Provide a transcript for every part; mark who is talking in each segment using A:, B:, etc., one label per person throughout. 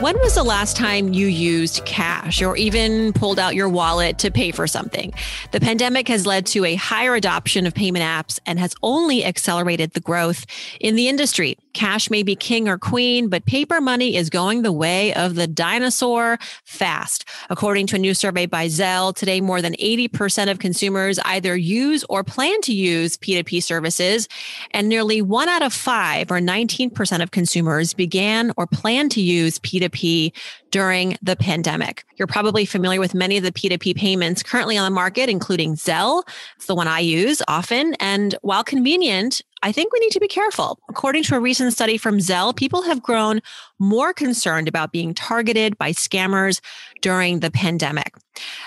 A: When was the last time you used cash or even pulled out your wallet to pay for something? The pandemic has led to a higher adoption of payment apps and has only accelerated the growth in the industry. Cash may be king or queen, but paper money is going the way of the dinosaur fast. According to a new survey by Zelle, today more than 80% of consumers either use or plan to use P2P services, and nearly one out of five or 19% of consumers began or plan to use P2P P2P during the pandemic. You're probably familiar with many of the P2P payments currently on the market, including Zelle. It's the one I use often. And while convenient, I think we need to be careful. According to a recent study from Zelle, people have grown more concerned about being targeted by scammers during the pandemic.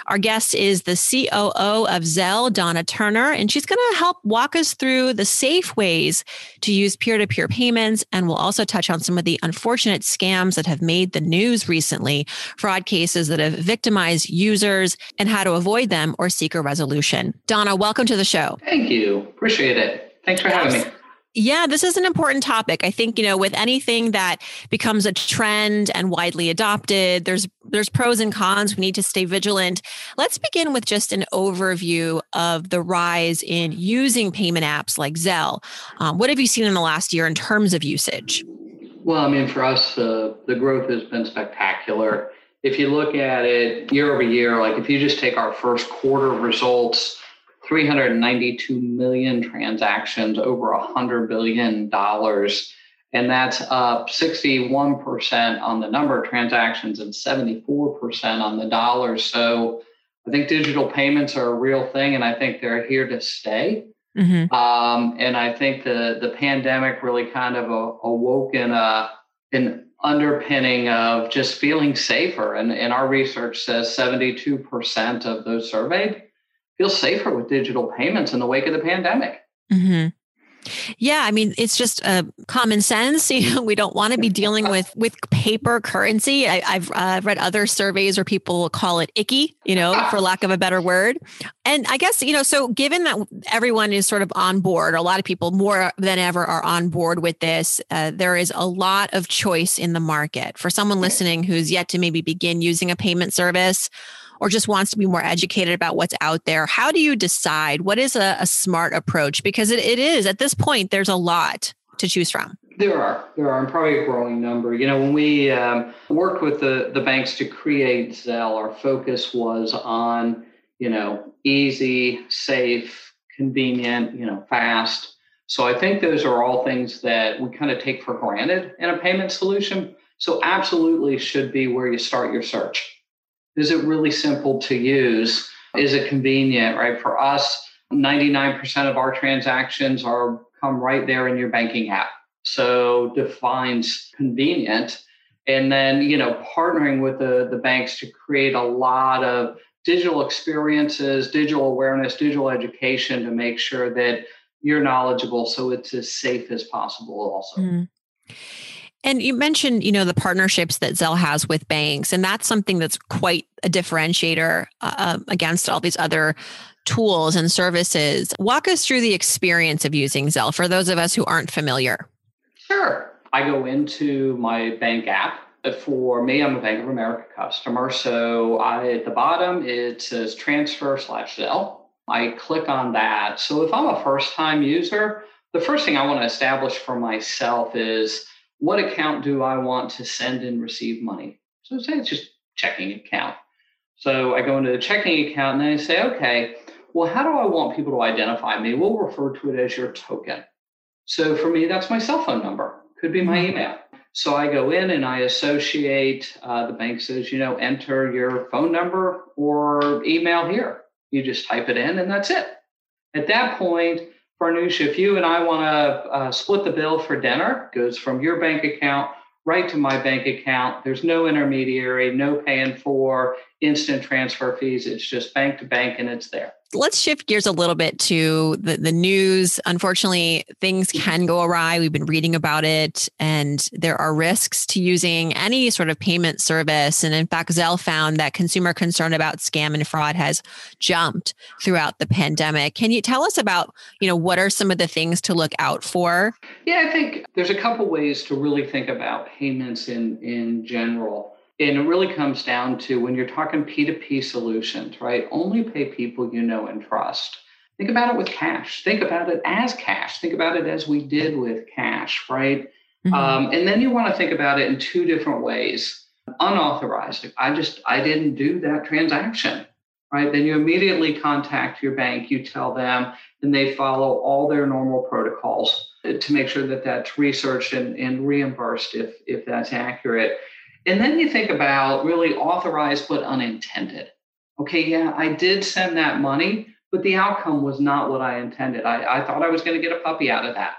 A: Our guest is the COO of Zelle, Donna Turner, and she's going to help walk us through the safe ways to use peer to peer payments. And we'll also touch on some of the unfortunate scams that have made the news recently, fraud cases that have victimized users, and how to avoid them or seek a resolution. Donna, welcome to the show.
B: Thank you. Appreciate it. Thanks for having me.
A: Yeah, this is an important topic. I think, you know, with anything that becomes a trend and widely adopted, there's there's pros and cons. We need to stay vigilant. Let's begin with just an overview of the rise in using payment apps like Zelle. Um, what have you seen in the last year in terms of usage?
B: Well, I mean, for us, uh, the growth has been spectacular. If you look at it year over year, like if you just take our first quarter results, 392 million transactions, over $100 billion. And that's up 61% on the number of transactions and 74% on the dollars. So I think digital payments are a real thing, and I think they're here to stay. Mm-hmm. Um, and I think the the pandemic really kind of awoke in a an underpinning of just feeling safer. And, and our research says 72% of those surveyed feel safer with digital payments in the wake of the pandemic.
A: Mm-hmm. Yeah, I mean, it's just uh, common sense. You know, we don't want to be dealing with with paper currency. I, have uh, read other surveys where people call it icky, you know, for lack of a better word. And I guess you know, so given that everyone is sort of on board, a lot of people more than ever are on board with this. Uh, there is a lot of choice in the market for someone listening who's yet to maybe begin using a payment service or just wants to be more educated about what's out there, how do you decide what is a, a smart approach? Because it, it is at this point, there's a lot to choose from.
B: There are, there are, probably a growing number. You know, when we um, worked with the the banks to create Zelle, our focus was on you know easy, safe, convenient, you know, fast. So I think those are all things that we kind of take for granted in a payment solution. So absolutely should be where you start your search. Is it really simple to use? Is it convenient, right? For us, 99% of our transactions are come right there in your banking app. So defines convenient. And then, you know, partnering with the, the banks to create a lot of digital experiences, digital awareness, digital education to make sure that you're knowledgeable so it's as safe as possible also. Mm.
A: And you mentioned, you know, the partnerships that Zelle has with banks, and that's something that's quite a differentiator uh, um, against all these other tools and services. Walk us through the experience of using Zelle for those of us who aren't familiar.
B: Sure. I go into my bank app. For me, I'm a Bank of America customer. So I, at the bottom, it says transfer slash Zelle. I click on that. So if I'm a first time user, the first thing I want to establish for myself is what account do I want to send and receive money? So say it's just checking account. So I go into the checking account and then I say, okay, well, how do I want people to identify me? We'll refer to it as your token. So for me, that's my cell phone number, could be my mm-hmm. email. So I go in and I associate, uh, the bank says, you know, enter your phone number or email here. You just type it in and that's it. At that point, Farnoosh, if you and I want to uh, split the bill for dinner, goes from your bank account right to my bank account. There's no intermediary, no paying for instant transfer fees. It's just bank to bank and it's there
A: let's shift gears a little bit to the, the news. Unfortunately, things can go awry. We've been reading about it, and there are risks to using any sort of payment service. And in fact, Zelle found that consumer concern about scam and fraud has jumped throughout the pandemic. Can you tell us about, you know, what are some of the things to look out for?
B: Yeah, I think there's a couple ways to really think about payments in in general. And it really comes down to when you're talking P2P solutions, right? Only pay people you know and trust. Think about it with cash. Think about it as cash. Think about it as we did with cash, right? Mm-hmm. Um, and then you want to think about it in two different ways. Unauthorized. I just, I didn't do that transaction, right? Then you immediately contact your bank, you tell them, and they follow all their normal protocols to make sure that that's researched and, and reimbursed if, if that's accurate. And then you think about really authorized but unintended. Okay, yeah, I did send that money, but the outcome was not what I intended. I, I thought I was going to get a puppy out of that.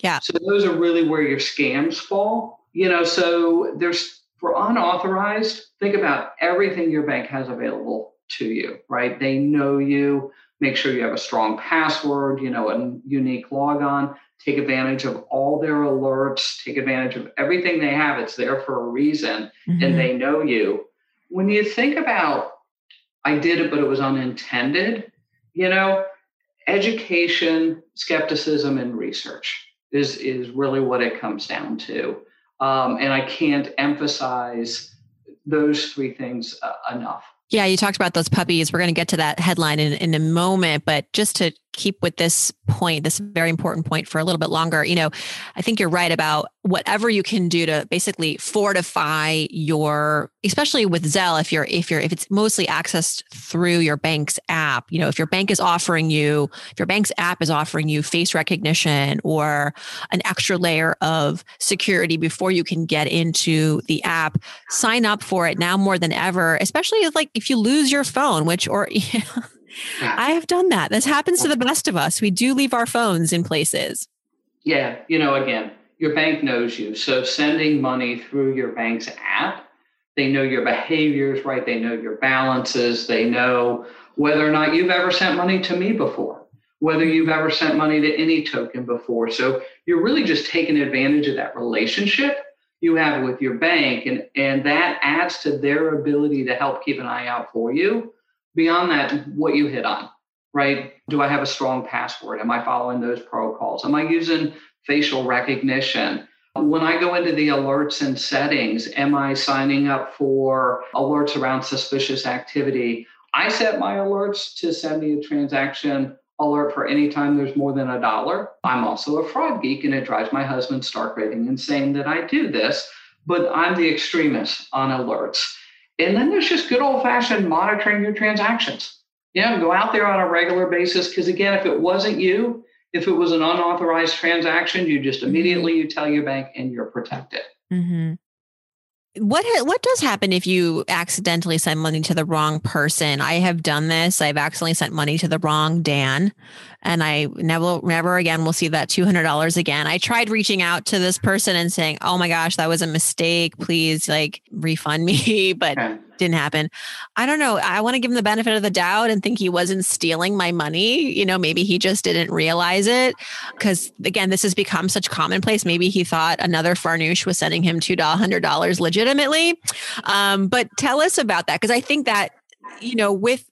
A: Yeah.
B: So those are really where your scams fall. You know, so there's for unauthorized, think about everything your bank has available to you, right? They know you, make sure you have a strong password, you know, a unique logon take advantage of all their alerts, take advantage of everything they have. It's there for a reason mm-hmm. and they know you. When you think about, I did it, but it was unintended, you know, education, skepticism, and research is, is really what it comes down to. Um, and I can't emphasize those three things uh, enough.
A: Yeah, you talked about those puppies. We're going to get to that headline in, in a moment, but just to keep with this point, this very important point for a little bit longer. You know, I think you're right about whatever you can do to basically fortify your, especially with Zelle, if you're, if you're, if it's mostly accessed through your bank's app, you know, if your bank is offering you, if your bank's app is offering you face recognition or an extra layer of security before you can get into the app, sign up for it now more than ever, especially if like if you lose your phone, which, or, you know, I have done that. This happens to the best of us. We do leave our phones in places.
B: Yeah. You know, again, your bank knows you. So sending money through your bank's app, they know your behaviors, right? They know your balances. They know whether or not you've ever sent money to me before, whether you've ever sent money to any token before. So you're really just taking advantage of that relationship you have with your bank. And, and that adds to their ability to help keep an eye out for you beyond that, what you hit on, right? Do I have a strong password? Am I following those protocols? Am I using facial recognition? When I go into the alerts and settings, am I signing up for alerts around suspicious activity? I set my alerts to send me a transaction alert for any time there's more than a dollar. I'm also a fraud geek and it drives my husband stark raving insane that I do this, but I'm the extremist on alerts. And then there's just good old fashioned monitoring your transactions. You know, go out there on a regular basis. Because again, if it wasn't you, if it was an unauthorized transaction, you just immediately you tell your bank and you're protected.
A: Mm-hmm. What what does happen if you accidentally send money to the wrong person? I have done this. I've accidentally sent money to the wrong Dan, and I never never again will see that two hundred dollars again. I tried reaching out to this person and saying, "Oh my gosh, that was a mistake. Please like refund me," but didn't happen. I don't know. I want to give him the benefit of the doubt and think he wasn't stealing my money. You know, maybe he just didn't realize it because again, this has become such commonplace. Maybe he thought another Farnoosh was sending him two hundred dollars legitimately. Um, but tell us about that because I think that you know, with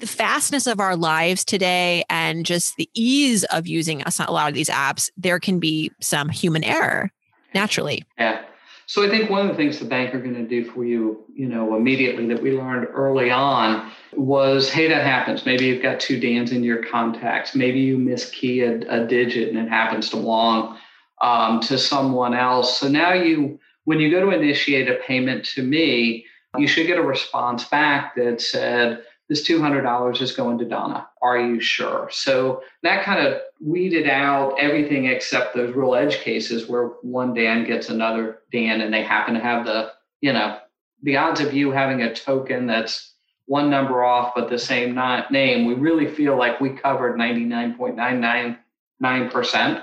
A: the fastness of our lives today and just the ease of using a lot of these apps, there can be some human error naturally.
B: Yeah. So I think one of the things the bank are going to do for you, you know, immediately that we learned early on was, hey, that happens. Maybe you've got two Dan's in your contacts. Maybe you miskey a, a digit and it happens to belong um, to someone else. So now you, when you go to initiate a payment to me, you should get a response back that said, this $200 is going to Donna. Are you sure? So that kind of weeded out everything except those real edge cases where one Dan gets another Dan and they happen to have the, you know, the odds of you having a token that's one number off but the same not name, we really feel like we covered 99.999%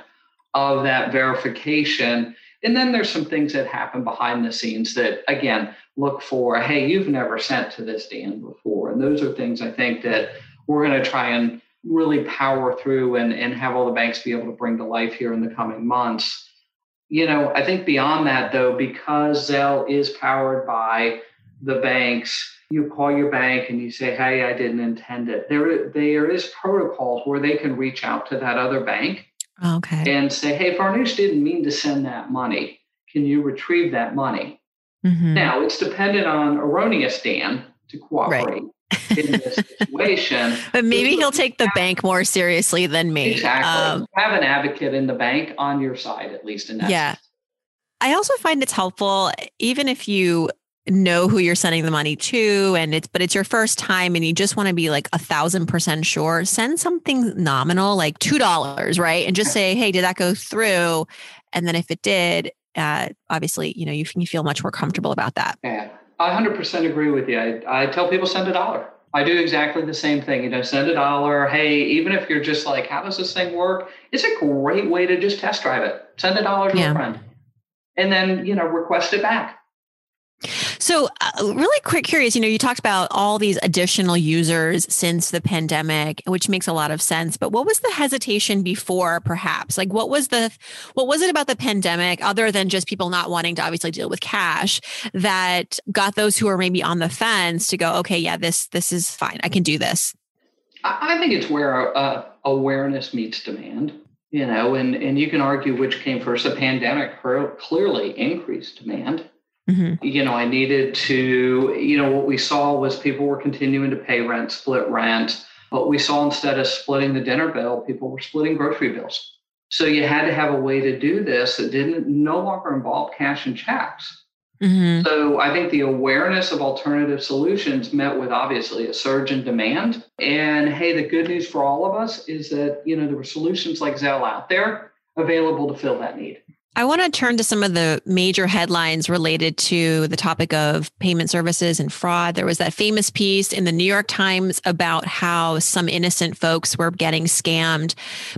B: of that verification. And then there's some things that happen behind the scenes that, again, look for, hey, you've never sent to this Dan before. And those are things I think that we're going to try and really power through and, and have all the banks be able to bring to life here in the coming months. You know, I think beyond that, though, because Zelle is powered by the banks, you call your bank and you say, "Hey, I didn't intend it." There, there is protocols where they can reach out to that other bank,
A: okay,
B: and say, "Hey, Farnoosh didn't mean to send that money. Can you retrieve that money?" Mm-hmm. Now, it's dependent on erroneous Dan to cooperate. Right. in this situation.
A: but maybe he'll take the bank more seriously than me.
B: Exactly. Um, have an advocate in the bank on your side, at least in that.
A: Yeah. Sense. I also find it's helpful, even if you know who you're sending the money to and it's but it's your first time and you just want to be like a thousand percent sure send something nominal like two dollars right and just say hey did that go through and then if it did uh, obviously you know you, you feel much more comfortable about that
B: yeah i 100% agree with you I, I tell people send a dollar I do exactly the same thing. You know, send a dollar. Hey, even if you're just like, how does this thing work? It's a great way to just test drive it. Send a dollar to yeah. a friend, and then you know, request it back.
A: So, uh, really quick, curious, you know, you talked about all these additional users since the pandemic, which makes a lot of sense. But what was the hesitation before, perhaps? Like, what was the, what was it about the pandemic, other than just people not wanting to obviously deal with cash, that got those who are maybe on the fence to go, okay, yeah, this, this is fine. I can do this.
B: I think it's where uh, awareness meets demand you know, and, and you can argue which came first. The pandemic clearly increased demand. Mm-hmm. You know, I needed to, you know, what we saw was people were continuing to pay rent, split rent. But we saw instead of splitting the dinner bill, people were splitting grocery bills. So you had to have a way to do this that didn't no longer involve cash and checks. Mm-hmm. So I think the awareness of alternative solutions met with obviously a surge in demand. And hey, the good news for all of us is that you know there were solutions like Zelle out there available to fill that need.
A: I want to turn to some of the major headlines related to the topic of payment services and fraud. There was that famous piece in the New York Times about how some innocent folks were getting scammed,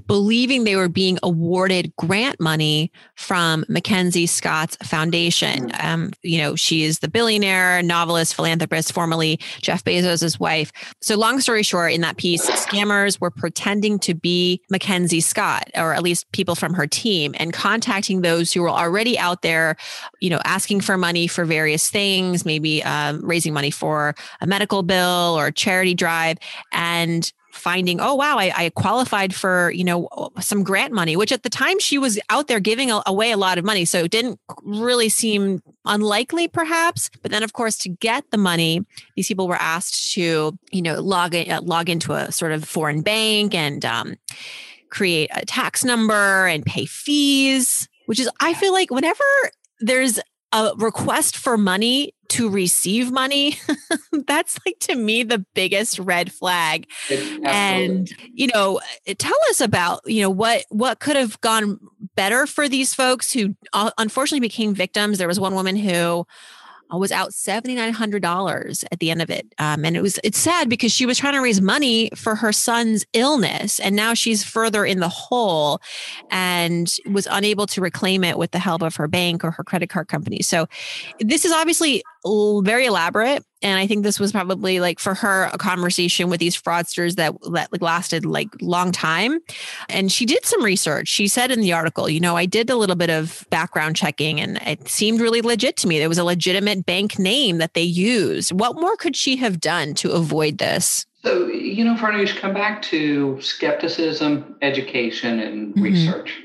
A: believing they were being awarded grant money from Mackenzie Scott's foundation. Mm. Um, you know, she is the billionaire, novelist, philanthropist, formerly Jeff Bezos' wife. So, long story short, in that piece, scammers were pretending to be Mackenzie Scott, or at least people from her team, and contacting those who are already out there, you know, asking for money for various things, maybe um, raising money for a medical bill or a charity drive, and finding, oh wow, I, I, qualified for you know some grant money, which at the time she was out there giving away a lot of money, so it didn't really seem unlikely, perhaps. But then, of course, to get the money, these people were asked to you know log in, uh, log into a sort of foreign bank and um, create a tax number and pay fees which is I feel like whenever there's a request for money to receive money that's like to me the biggest red flag. And you know tell us about you know what what could have gone better for these folks who uh, unfortunately became victims. There was one woman who was out $7,900 at the end of it. Um, and it was, it's sad because she was trying to raise money for her son's illness. And now she's further in the hole and was unable to reclaim it with the help of her bank or her credit card company. So this is obviously very elaborate and i think this was probably like for her a conversation with these fraudsters that that like lasted like long time. And she did some research. She said in the article you know i did a little bit of background checking and it seemed really legit to me. There was a legitimate bank name that they used. What more could she have done to avoid this?
B: So you know farnoosh come back to skepticism education and mm-hmm. research.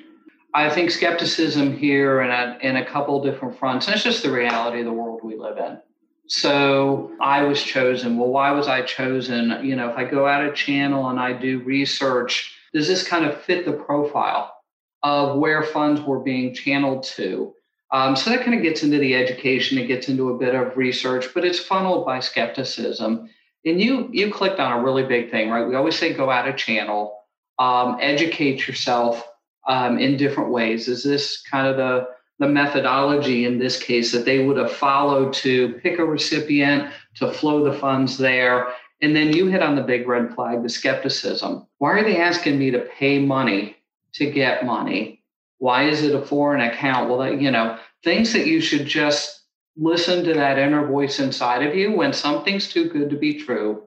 B: I think skepticism here and in a couple different fronts, and it's just the reality of the world we live in. So I was chosen. Well, why was I chosen? You know, if I go out a channel and I do research, does this kind of fit the profile of where funds were being channeled to? Um, so that kind of gets into the education, it gets into a bit of research, but it's funneled by skepticism. And you you clicked on a really big thing, right? We always say go out a channel, um, educate yourself um, in different ways. Is this kind of the the methodology in this case that they would have followed to pick a recipient to flow the funds there and then you hit on the big red flag the skepticism why are they asking me to pay money to get money Why is it a foreign account? Well, that, you know, things that you should just listen to that inner voice inside of you. When something's too good to be true,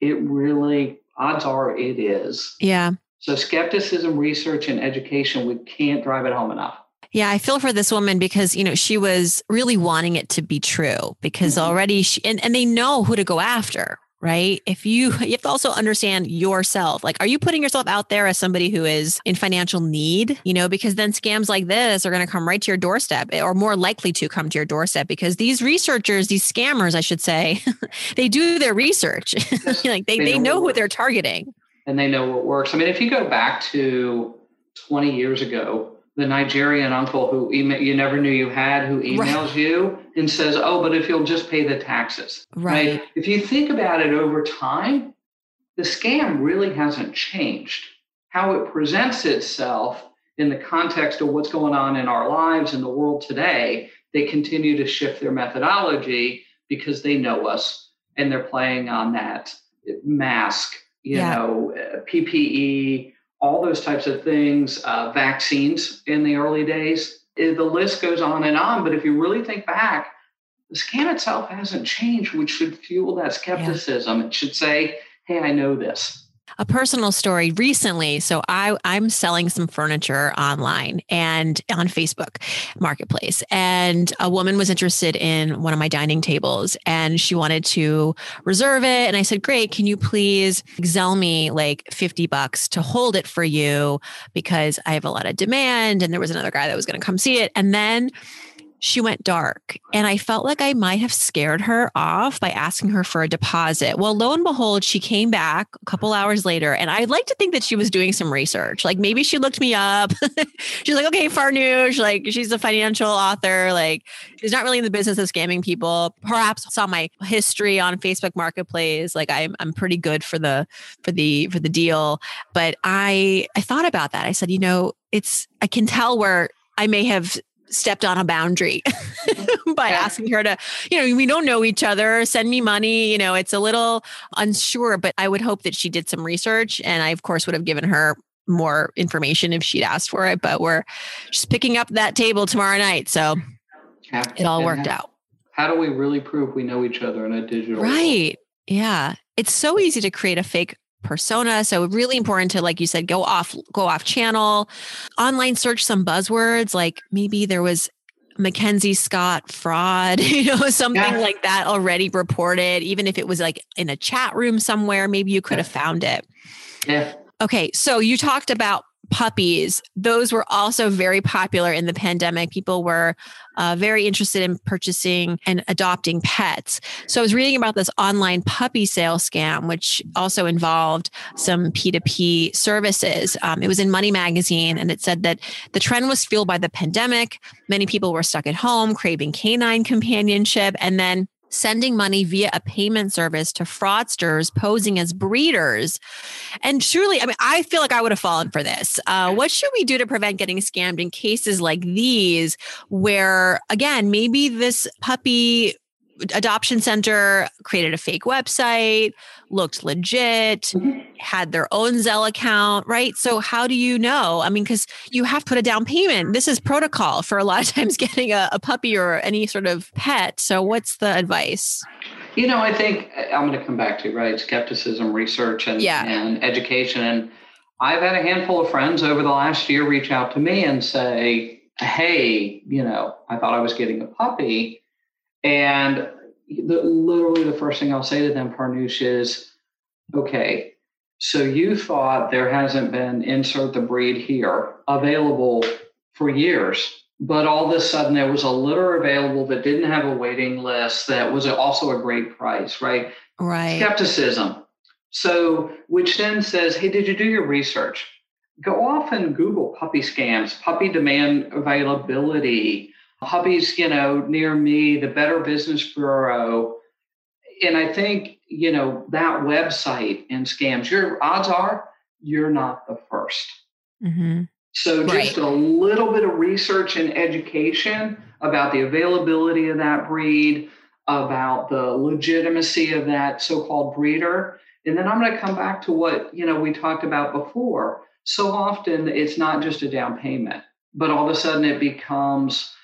B: it really, odds are it is.
A: Yeah.
B: So skepticism, research, and education, we can't drive it home enough.
A: Yeah, I feel for this woman because, you know, she was really wanting it to be true because mm-hmm. already she, and, and they know who to go after, right? If you, you have to also understand yourself. Like, are you putting yourself out there as somebody who is in financial need? You know, because then scams like this are going to come right to your doorstep eh, or more likely to come to your doorstep because these researchers, these scammers, I should say, they do their research. like they, they, they know, know who they're targeting.
B: And they know what works. I mean, if you go back to 20 years ago, the Nigerian uncle who email, you never knew you had who emails right. you and says, "Oh, but if you'll just pay the taxes."
A: Right.
B: right. If you think about it over time, the scam really hasn't changed. How it presents itself in the context of what's going on in our lives in the world today, they continue to shift their methodology because they know us and they're playing on that mask, you yeah. know, PPE, all those types of things, uh, vaccines in the early days. Eh, the list goes on and on. But if you really think back, the scam itself hasn't changed, which should fuel that skepticism. Yeah. It should say, hey, I know this
A: a personal story recently. So I I'm selling some furniture online and on Facebook Marketplace, and a woman was interested in one of my dining tables, and she wanted to reserve it. And I said, "Great, can you please sell me like fifty bucks to hold it for you because I have a lot of demand." And there was another guy that was going to come see it, and then she went dark. And I felt like I might have scared her off by asking her for a deposit. Well, lo and behold, she came back a couple mm-hmm. hours later. And I'd like to think that she was doing some research. Like maybe she looked me up. she's like, okay, Farnoosh, like she's a financial author. Like she's not really in the business of scamming people. Perhaps saw my history on Facebook Marketplace. Like I'm I'm pretty good for the for the for the deal. But I I thought about that. I said, you know, it's I can tell where I may have stepped on a boundary by asking her to, you know, we don't know each other, send me money. You know, it's a little unsure, but I would hope that she did some research. And I, of course, would have given her more information if she'd asked for it. But we're just picking up that table tomorrow night. So it all worked out.
B: How do we really prove we know each other in a digital
A: Right. World? Yeah. It's so easy to create a fake persona. So really important to, like you said, go off, go off channel, online search some buzzwords. Like maybe there was Mackenzie Scott fraud, you know, something yeah. like that already reported, even if it was like in a chat room somewhere, maybe you could have found it.
B: Yeah.
A: Okay. So you talked about puppies. Those were also very popular in the pandemic. People were uh, very interested in purchasing and adopting pets. So I was reading about this online puppy sale scam, which also involved some P2P services. Um, it was in Money Magazine, and it said that the trend was fueled by the pandemic. Many people were stuck at home, craving canine companionship. And then sending money via a payment service to fraudsters posing as breeders. And truly, I mean, I feel like I would have fallen for this. Uh, what should we do to prevent getting scammed in cases like these, where again, maybe this puppy adoption center created a fake website, looked legit, mm-hmm. had their own Zelle account, right? So how do you know? I mean, because you have to put a down payment. This is protocol for a lot of times getting a, a puppy or any sort of pet. So what's the advice?
B: You know, I think uh, I'm going to come back to right skepticism, research, and yeah. and education. And I've had a handful of friends over the last year reach out to me and say, "Hey, you know, I thought I was getting a puppy." And the, literally the first thing I'll say to them, Farnoosh, is okay, so you thought there hasn't been insert the breed here available for years, but all of a sudden there was a litter available that didn't have a waiting list that was also a great price, right?
A: Right.
B: Skepticism. So, which then says, hey, did you do your research? Go off and Google puppy scams, puppy demand availability, Hubby's, you know, near me, the Better Business Bureau. And I think, you know, that website and scams, your odds are you're not the 1st mm-hmm. So just right. a little bit of research and education about the availability of that breed, about the legitimacy of that so-called breeder. And then I'm going to come back to what, you know, we talked about before. So often it's not just a down payment but all of a sudden it becomes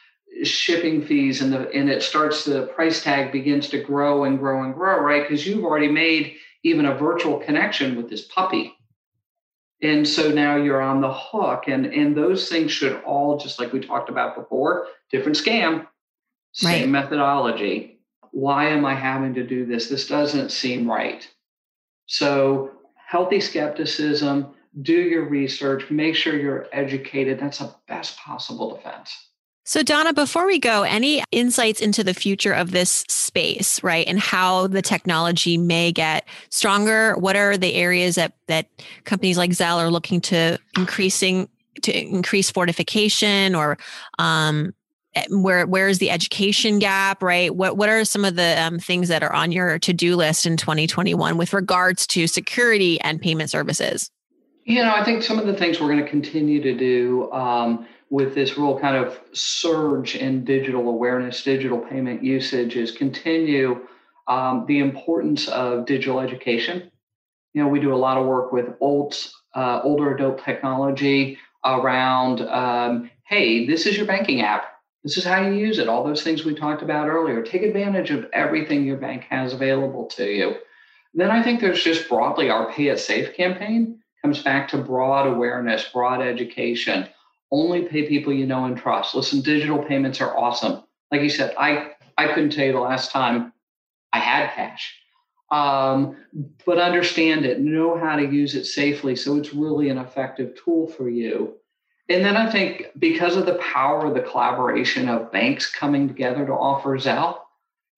B: shipping fees and the and it starts the price tag begins to grow and grow and grow right? Because you've already made even a virtual connection with this puppy. And so now you're on the hook and and those things should all just like we talked about before different scam same right. methodology. Why am i having to do this? This doesn't seem right. So healthy skepticism do your research make sure you're educated. That's the best possible defense
A: so, Donna, before we go, any insights into the future of this space, right? And how the technology may get stronger? What are the areas that, that companies like Zelle are looking to increasing to increase fortification or um, eh, where where is the education gap right what what are some of the um, things that are on your to-do list in 2021 with regards to security and payment services
B: you know i think some of the things we're going to continue to do um, with this real kind of surge in digital awareness, digital payment usage is continue um, the importance of digital education. You know, we do a lot of work with old, uh, older adult technology around, um, hey, this is your banking app. This is how you use it. All those things we talked about earlier. Take advantage of everything your bank has available to you. Then I think there's just broadly our Pay It Safe campaign comes back to broad awareness, broad education only pay people you know and trust. Listen, digital payments are awesome. Like you said, I I couldn't tell you the last time I had cash. Um, but understand it, know how to use it safely. So it's really an effective tool for you. And then I think because of the power of the collaboration of banks coming together to offer Zelle,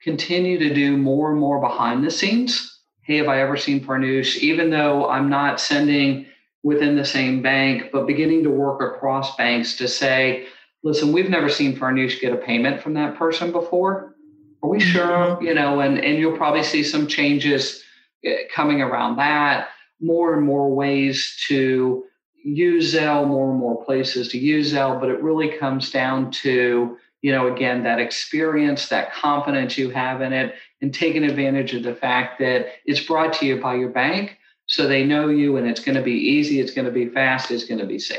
B: continue to do more and more behind the scenes. Hey, have I ever seen Farnoosh? Even though I'm not sending within the same bank, but beginning to work across banks to say, listen, we've never seen Farnoosh get a payment from that person before. Are we sure? Mm-hmm. You know, and, and you'll probably see some changes eh, coming around that, more and more ways to use Zelle, more and more places to use Zelle, but it really comes down to, you know, again, that experience, that confidence you have in it, and taking advantage of the fact that it's brought to you by your bank so they know you and it's going to be easy, it's going to be fast, it's going to be safe.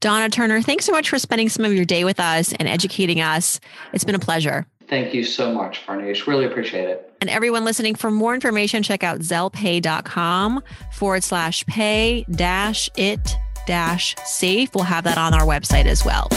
A: Donna Turner, thanks so much for spending some of your day with us and educating us. It's been a pleasure.
B: Thank you so much, Farnoosh. Really appreciate it.
A: And everyone listening, for more information, check out zellepay.com forward slash pay dash it dash safe. We'll have that on our website as well.